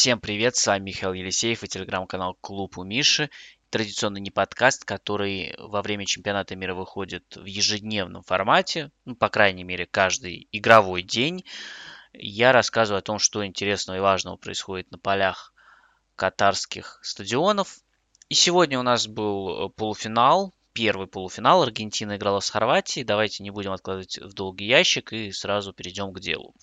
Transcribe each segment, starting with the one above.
Всем привет, с вами Михаил Елисеев и телеграм-канал Клуб у Миши. Традиционный не подкаст, который во время чемпионата мира выходит в ежедневном формате, ну, по крайней мере, каждый игровой день. Я рассказываю о том, что интересного и важного происходит на полях катарских стадионов. И сегодня у нас был полуфинал, первый полуфинал. Аргентина играла с Хорватией. Давайте не будем откладывать в долгий ящик и сразу перейдем к делу.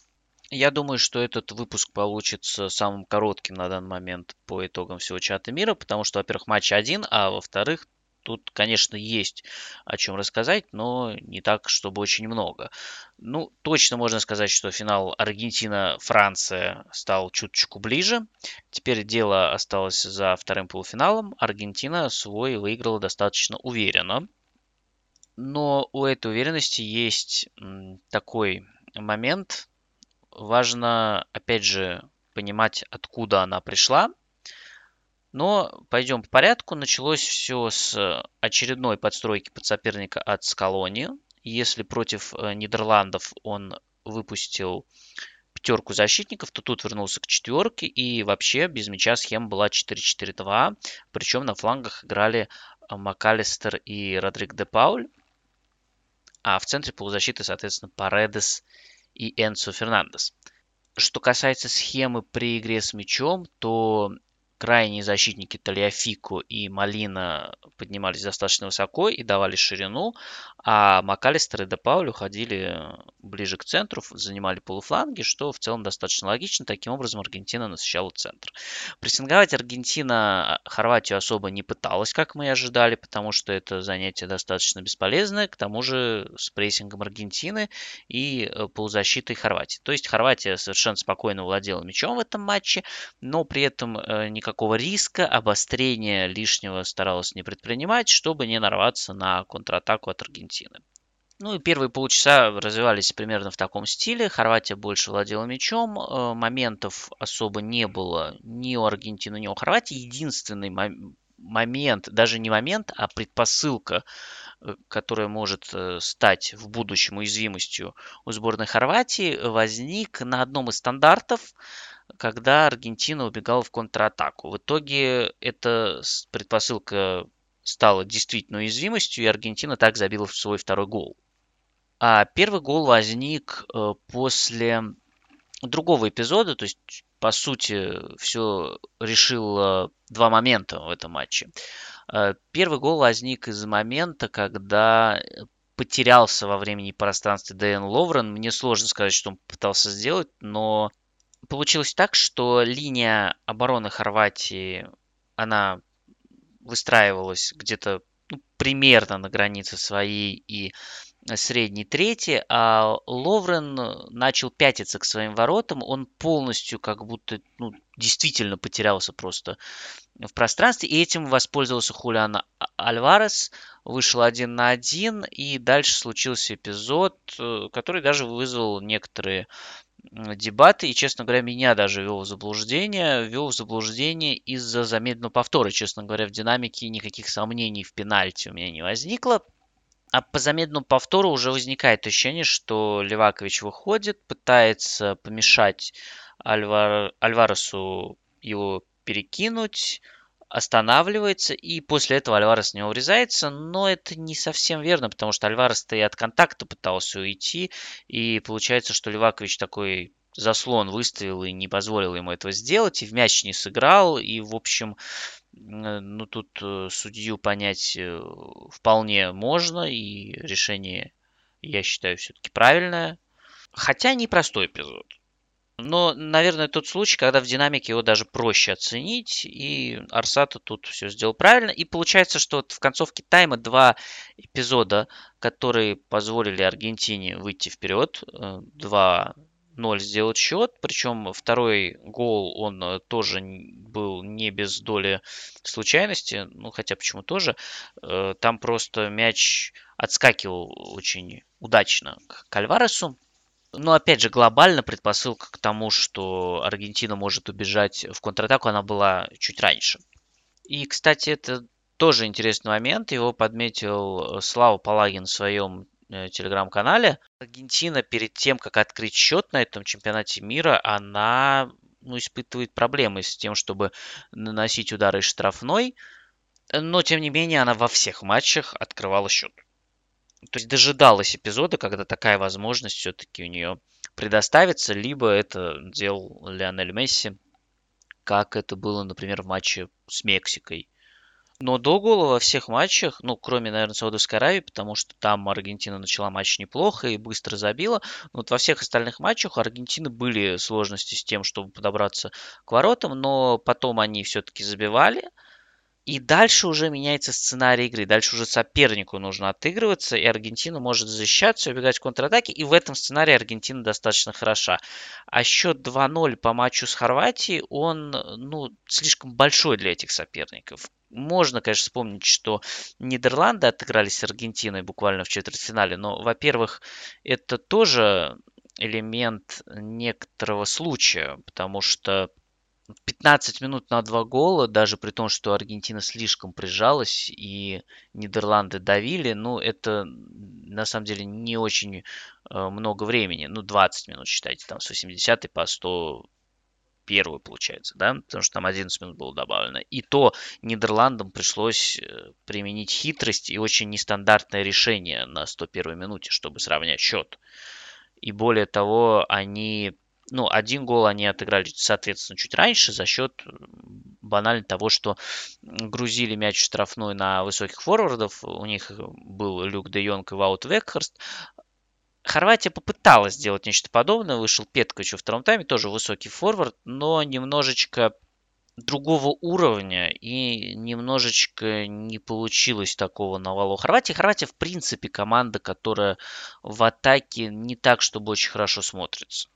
Я думаю, что этот выпуск получится самым коротким на данный момент по итогам всего чата мира, потому что, во-первых, матч один, а во-вторых, тут, конечно, есть о чем рассказать, но не так, чтобы очень много. Ну, точно можно сказать, что финал Аргентина-Франция стал чуточку ближе. Теперь дело осталось за вторым полуфиналом. Аргентина свой выиграла достаточно уверенно. Но у этой уверенности есть такой момент, важно, опять же, понимать, откуда она пришла. Но пойдем по порядку. Началось все с очередной подстройки под соперника от Скалони. Если против э, Нидерландов он выпустил пятерку защитников, то тут вернулся к четверке. И вообще без мяча схема была 4-4-2. Причем на флангах играли МакАлистер и Родрик де Пауль. А в центре полузащиты, соответственно, Паредес Энсо Фернандес. Что касается схемы при игре с мячом, то крайние защитники Талиафико и Малина поднимались достаточно высоко и давали ширину, а МакАлистер и Депауль уходили ближе к центру, занимали полуфланги, что в целом достаточно логично. Таким образом, Аргентина насыщала центр. Прессинговать Аргентина Хорватию особо не пыталась, как мы и ожидали, потому что это занятие достаточно бесполезное. К тому же с прессингом Аргентины и э, полузащитой Хорватии. То есть Хорватия совершенно спокойно владела мячом в этом матче, но при этом э, никакого риска, обострения лишнего старалась не предпринимать, чтобы не нарваться на контратаку от Аргентины. Ну и первые полчаса развивались примерно в таком стиле. Хорватия больше владела мячом. Э, моментов особо не было ни у Аргентины, ни у Хорватии. Единственный момент, даже не момент, а предпосылка, э, которая может э, стать в будущем уязвимостью у сборной Хорватии, возник на одном из стандартов когда Аргентина убегала в контратаку. В итоге эта предпосылка стала действительно уязвимостью, и Аргентина так забила свой второй гол. А первый гол возник э, после другого эпизода, то есть, по сути, все решило два момента в этом матче. Э, первый гол возник из момента, когда потерялся во времени и пространстве Дэн Ловрен. Мне сложно сказать, что он пытался сделать, но получилось так, что линия обороны Хорватии, она выстраивалась где-то ну, примерно на границе своей и средней трети, а Ловрен начал пятиться к своим воротам, он полностью как будто ну, действительно потерялся просто в пространстве, и этим воспользовался Хулиан Альварес, вышел один на один, и дальше случился эпизод, э, который даже вызвал некоторые дебаты, и, честно говоря, меня даже вел в заблуждение. Вел в заблуждение из-за замедленного повтора. Честно говоря, в динамике никаких сомнений в пенальти у меня не возникло. А по замедленному повтору уже возникает ощущение, что Левакович выходит, пытается помешать Альвар... Альваресу его перекинуть, останавливается, и после этого Альварес не урезается, но это не совсем верно, потому что Альварес-то и от контакта пытался уйти, и получается, что Левакович такой заслон выставил и не позволил ему этого сделать, и в мяч не сыграл, и, в общем, ну, тут э, судью понять э, вполне можно, и решение, я считаю, все-таки правильное. Хотя непростой эпизод. Но, наверное, тот случай, когда в динамике его даже проще оценить, и Арсата тут все сделал правильно. И получается, что вот в концовке тайма два эпизода, которые позволили Аргентине выйти вперед, 2 э, 0 сделать счет. Причем второй гол, он э, тоже был не без доли случайности. Ну, хотя почему тоже. Э, там просто мяч отскакивал очень удачно к Альваресу. Но опять же, глобально предпосылка к тому, что Аргентина может убежать в контратаку, она была чуть раньше. И, кстати, это тоже интересный момент. Его подметил Слава Палагин в своем э, телеграм-канале. Аргентина перед тем, как открыть счет на этом чемпионате мира, она ну, испытывает проблемы с тем, чтобы наносить удары штрафной, но, тем не менее, она во всех матчах открывала счет. То есть дожидалась эпизода, когда такая возможность все-таки у нее предоставится, либо это делал Лионель Месси, как это было, например, в матче с Мексикой. Но до гола во всех матчах, ну, кроме, наверное, Саудовской Аравии, потому что там Аргентина начала матч неплохо и быстро забила. Но вот во всех остальных матчах у Аргентины были сложности с тем, чтобы подобраться к воротам, но потом они все-таки забивали. И дальше уже меняется сценарий игры. Дальше уже сопернику нужно отыгрываться, и Аргентина может защищаться, убегать в контратаке. И в этом сценарии Аргентина достаточно хороша. А счет 2-0 по матчу с Хорватией, он ну, слишком большой для этих соперников. Можно, конечно, вспомнить, что Нидерланды отыгрались с Аргентиной буквально в четвертьфинале, но, во-первых, это тоже элемент некоторого случая, потому что 15 минут на два гола, даже при том, что Аргентина слишком прижалась и Нидерланды давили, ну, это на самом деле не очень э, много времени. Ну, 20 минут, считайте, там с 80 по 100 первую, получается, да, потому что там 11 минут было добавлено. И то Нидерландам пришлось э, применить хитрость и очень нестандартное решение на 101 минуте, чтобы сравнять счет. И более того, они ну, один гол они отыграли, соответственно, чуть раньше за счет банально того, что грузили мяч в штрафной на высоких форвардов. У них был Люк Де Йонг и Ваут Векхерст. Хорватия попыталась сделать нечто подобное. Вышел Петкович во втором тайме, тоже высокий форвард, но немножечко другого уровня и немножечко не получилось такого навала у Хорватии. Хорватия, в принципе, команда, которая в атаке не так, чтобы очень хорошо смотрится.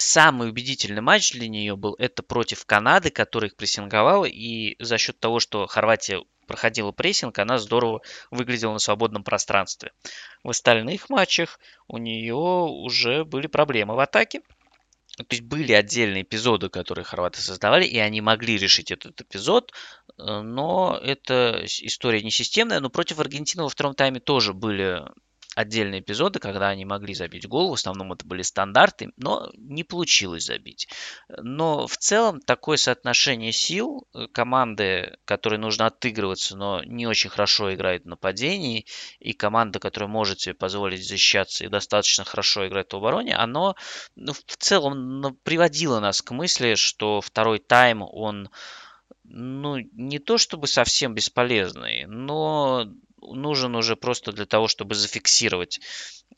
Самый убедительный матч для нее был это против Канады, которая их прессинговала, и за счет того, что Хорватия проходила прессинг, она здорово выглядела на свободном пространстве. В остальных матчах у нее уже были проблемы в атаке. То есть были отдельные эпизоды, которые хорваты создавали, и они могли решить этот эпизод, э, но это история не системная. Но против Аргентины во втором тайме тоже были отдельные эпизоды, когда они могли забить гол. В основном это были стандарты, но не получилось забить. Но в целом такое соотношение сил э, команды, которой нужно отыгрываться, но не очень хорошо играет в нападении, и команда, которая может себе позволить защищаться и достаточно хорошо играет в обороне, оно ну, в целом ну, приводило нас к мысли, что второй тайм, он ну, не то чтобы совсем бесполезный, но нужен уже просто для того, чтобы зафиксировать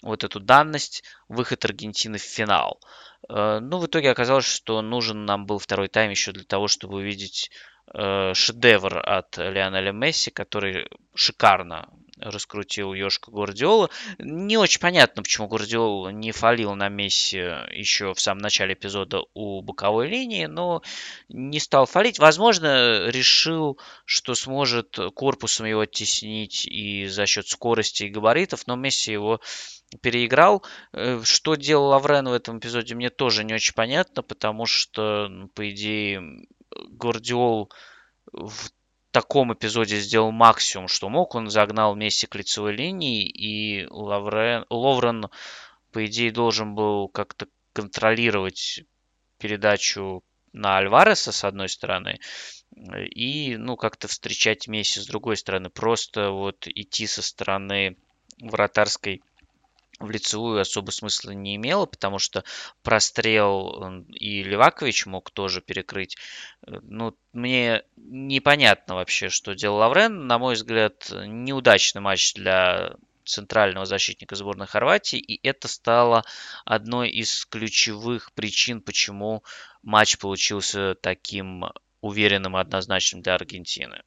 вот эту данность, выход Аргентины в финал. Э, ну, в итоге оказалось, что нужен нам был второй тайм еще для того, чтобы увидеть э, шедевр от Лионеля Месси, который шикарно раскрутил Йошка Гвардиола. Не очень понятно, почему Гвардиол не фалил на Месси еще в самом начале эпизода у боковой линии, но не стал фалить. Возможно, решил, что сможет корпусом его оттеснить и за счет скорости и габаритов, но Месси его переиграл. Э, что делал Лаврен в этом эпизоде, мне тоже не очень понятно, потому что, ну, по идее, Гвардиол в таком эпизоде сделал максимум, что мог. Он загнал Месси к лицевой линии, и Лаврен, Ловрен, по идее, должен был как-то контролировать передачу на Альвареса, с одной стороны, и, ну, как-то встречать Месси с другой стороны. Просто вот идти со стороны вратарской в лицевую особо смысла не имело, потому что прострел и Левакович мог тоже перекрыть. Э, ну, мне непонятно вообще, что делал Лаврен. На мой взгляд, неудачный матч для центрального защитника сборной Хорватии, и это стало одной из ключевых причин, почему матч получился таким уверенным и однозначным для Аргентины.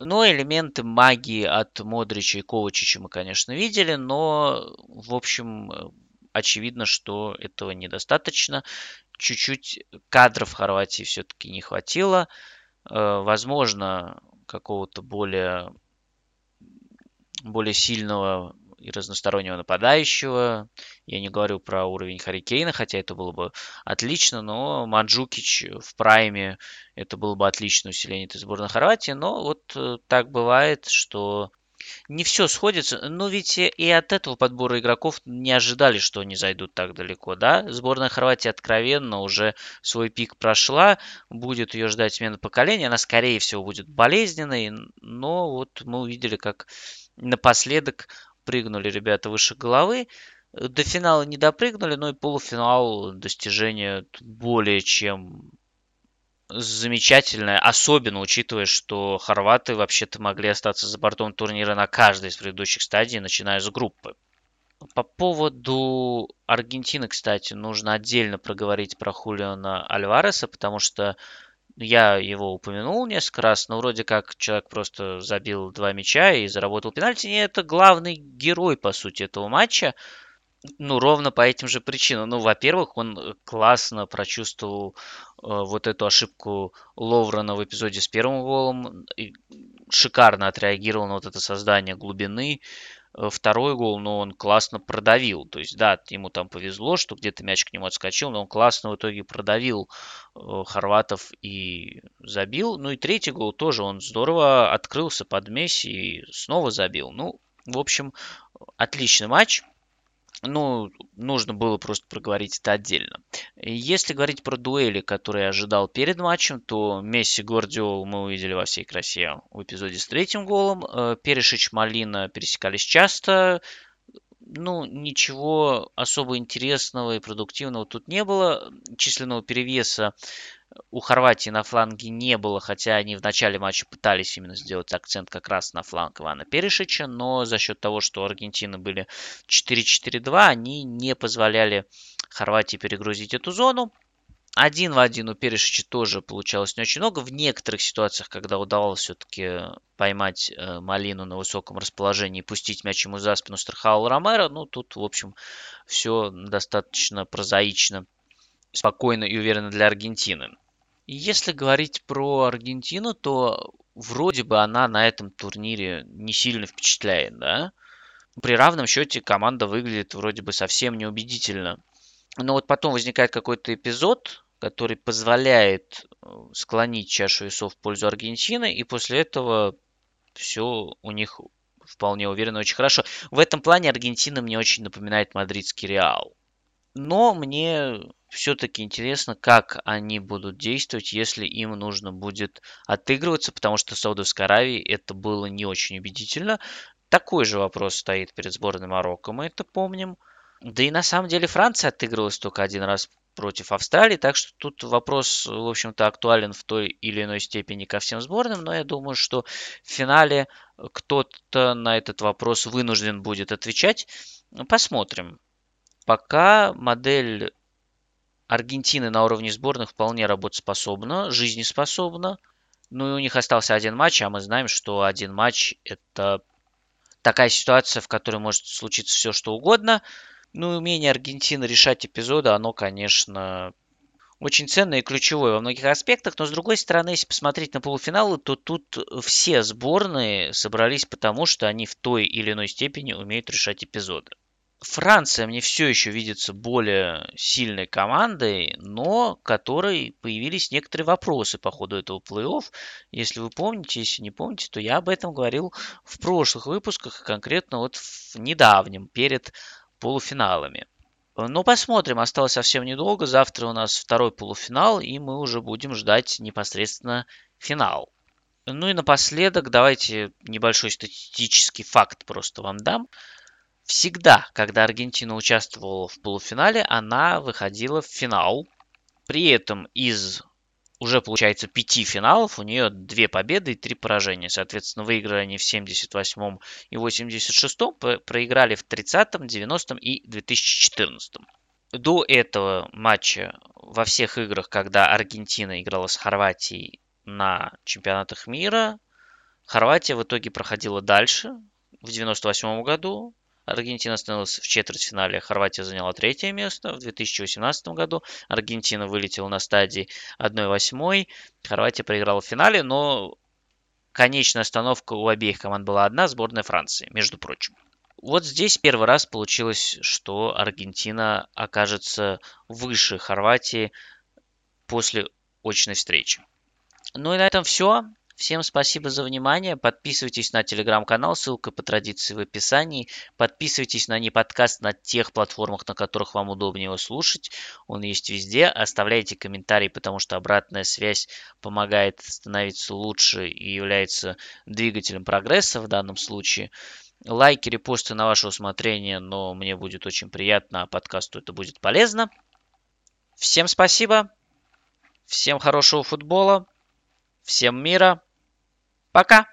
Но элементы магии от Модрича и Ковачича мы, конечно, видели, но, в общем, очевидно, что этого недостаточно. Чуть-чуть кадров Хорватии все-таки не хватило. Э, возможно, какого-то более, более сильного и разностороннего нападающего. Я не говорю про уровень Харикейна, хотя это было бы отлично, но Манджукич в прайме это было бы отличное усиление этой сборной Хорватии. Но вот э, так бывает, что не все сходится, но ведь и от этого подбора игроков не ожидали, что они зайдут так далеко, да? Сборная Хорватии откровенно уже свой пик прошла, будет ее ждать смена поколения, она скорее всего будет болезненной, но вот мы увидели, как напоследок прыгнули ребята выше головы, до финала не допрыгнули, но и полуфинал достижение более чем замечательное, особенно учитывая, что хорваты вообще-то могли остаться за бортом турнира на каждой из предыдущих стадий, начиная с группы. По поводу Аргентины, кстати, нужно отдельно проговорить про Хулиона Альвареса, потому что я его упомянул несколько раз, но вроде как человек просто забил два мяча и заработал пенальти. И это главный герой, по сути, этого матча. Ну, ровно по этим же причинам. Ну, во-первых, он классно прочувствовал э, вот эту ошибку Ловрена в эпизоде с первым голом. И шикарно отреагировал на вот это создание глубины. Э, второй гол, но он классно продавил. То есть, да, ему там повезло, что где-то мяч к нему отскочил, но он классно в итоге продавил э, хорватов и забил. Ну и третий гол тоже он здорово открылся под Месси и снова забил. Ну, в общем, отличный матч. Ну, нужно было просто проговорить это отдельно. Если говорить про дуэли, которые я ожидал перед матчем, то Месси Гвардиол мы увидели во всей красе в эпизоде с третьим голом. Э, Перешич Малина пересекались часто. Ну, ничего особо интересного и продуктивного тут не было. Численного перевеса у Хорватии на фланге не было, хотя они в начале матча пытались именно сделать акцент как раз на фланг Ивана Перешича, но за счет того, что у Аргентины были 4-4-2, они не позволяли Хорватии перегрузить эту зону. Один в один у Перешича тоже получалось не очень много. В некоторых ситуациях, когда удавалось все-таки поймать э, Малину на высоком расположении и пустить мяч ему за спину Страхаула Ромеро, ну тут, в общем, все достаточно прозаично спокойно и уверенно для Аргентины. Если говорить про Аргентину, то вроде бы она на этом турнире не сильно впечатляет, да? При равном счете команда выглядит вроде бы совсем неубедительно. Но вот потом возникает какой-то эпизод, который позволяет э, склонить чашу весов в пользу Аргентины, и после этого все у них вполне уверенно очень хорошо. В этом плане Аргентина мне очень напоминает мадридский Реал. Но мне все-таки интересно, как они будут действовать, если им нужно будет отыгрываться, потому что в Саудовской Аравии это было не очень убедительно. Такой же вопрос стоит перед сборной Марокко, мы это помним. Да и на самом деле Франция отыгрывалась только один раз против Австралии, так что тут вопрос, в общем-то, актуален в той или иной степени ко всем сборным, но я думаю, что в финале кто-то на этот вопрос вынужден будет отвечать. Посмотрим. Пока модель Аргентины на уровне сборных вполне работоспособна, жизнеспособна. Ну и у них остался один матч, а мы знаем, что один матч это такая ситуация, в которой может случиться все что угодно. Ну умение Аргентины решать эпизоды, оно, конечно, очень ценное и ключевое во многих аспектах, но с другой стороны, если посмотреть на полуфиналы, то тут все сборные собрались потому, что они в той или иной степени умеют решать эпизоды. Франция мне все еще видится более сильной командой, но которой появились некоторые вопросы по ходу этого плей-офф. Если вы помните, если не помните, то я об этом говорил в прошлых выпусках, конкретно вот в недавнем, перед полуфиналами. Но посмотрим, осталось совсем недолго. Завтра у нас второй полуфинал, и мы уже будем ждать непосредственно финал. Ну и напоследок давайте небольшой статистический факт просто вам дам. Всегда, когда Аргентина участвовала в полуфинале, она выходила в финал. При этом из уже, получается, пяти финалов у нее две победы и три поражения. Соответственно, выиграли они в 78-м и 86-м, проиграли в 30-м, 90-м и 2014-м. До этого матча во всех играх, когда Аргентина играла с Хорватией на чемпионатах мира, Хорватия в итоге проходила дальше в 98 году, Аргентина остановилась в четвертьфинале, Хорватия заняла третье место. В 2018 году Аргентина вылетела на стадии 1-8. Хорватия проиграла в финале, но конечная остановка у обеих команд была одна, сборная Франции, между прочим. Вот здесь первый раз получилось, что Аргентина окажется выше Хорватии после очной встречи. Ну и на этом все. Всем спасибо за внимание. Подписывайтесь на телеграм-канал, ссылка по традиции в описании. Подписывайтесь на не подкаст на тех платформах, на которых вам удобнее его слушать. Он есть везде. Оставляйте комментарии, потому что обратная связь помогает становиться лучше и является двигателем прогресса в данном случае. Лайки, репосты на ваше усмотрение, но мне будет очень приятно, а подкасту это будет полезно. Всем спасибо. Всем хорошего футбола. Всем мира. Пока!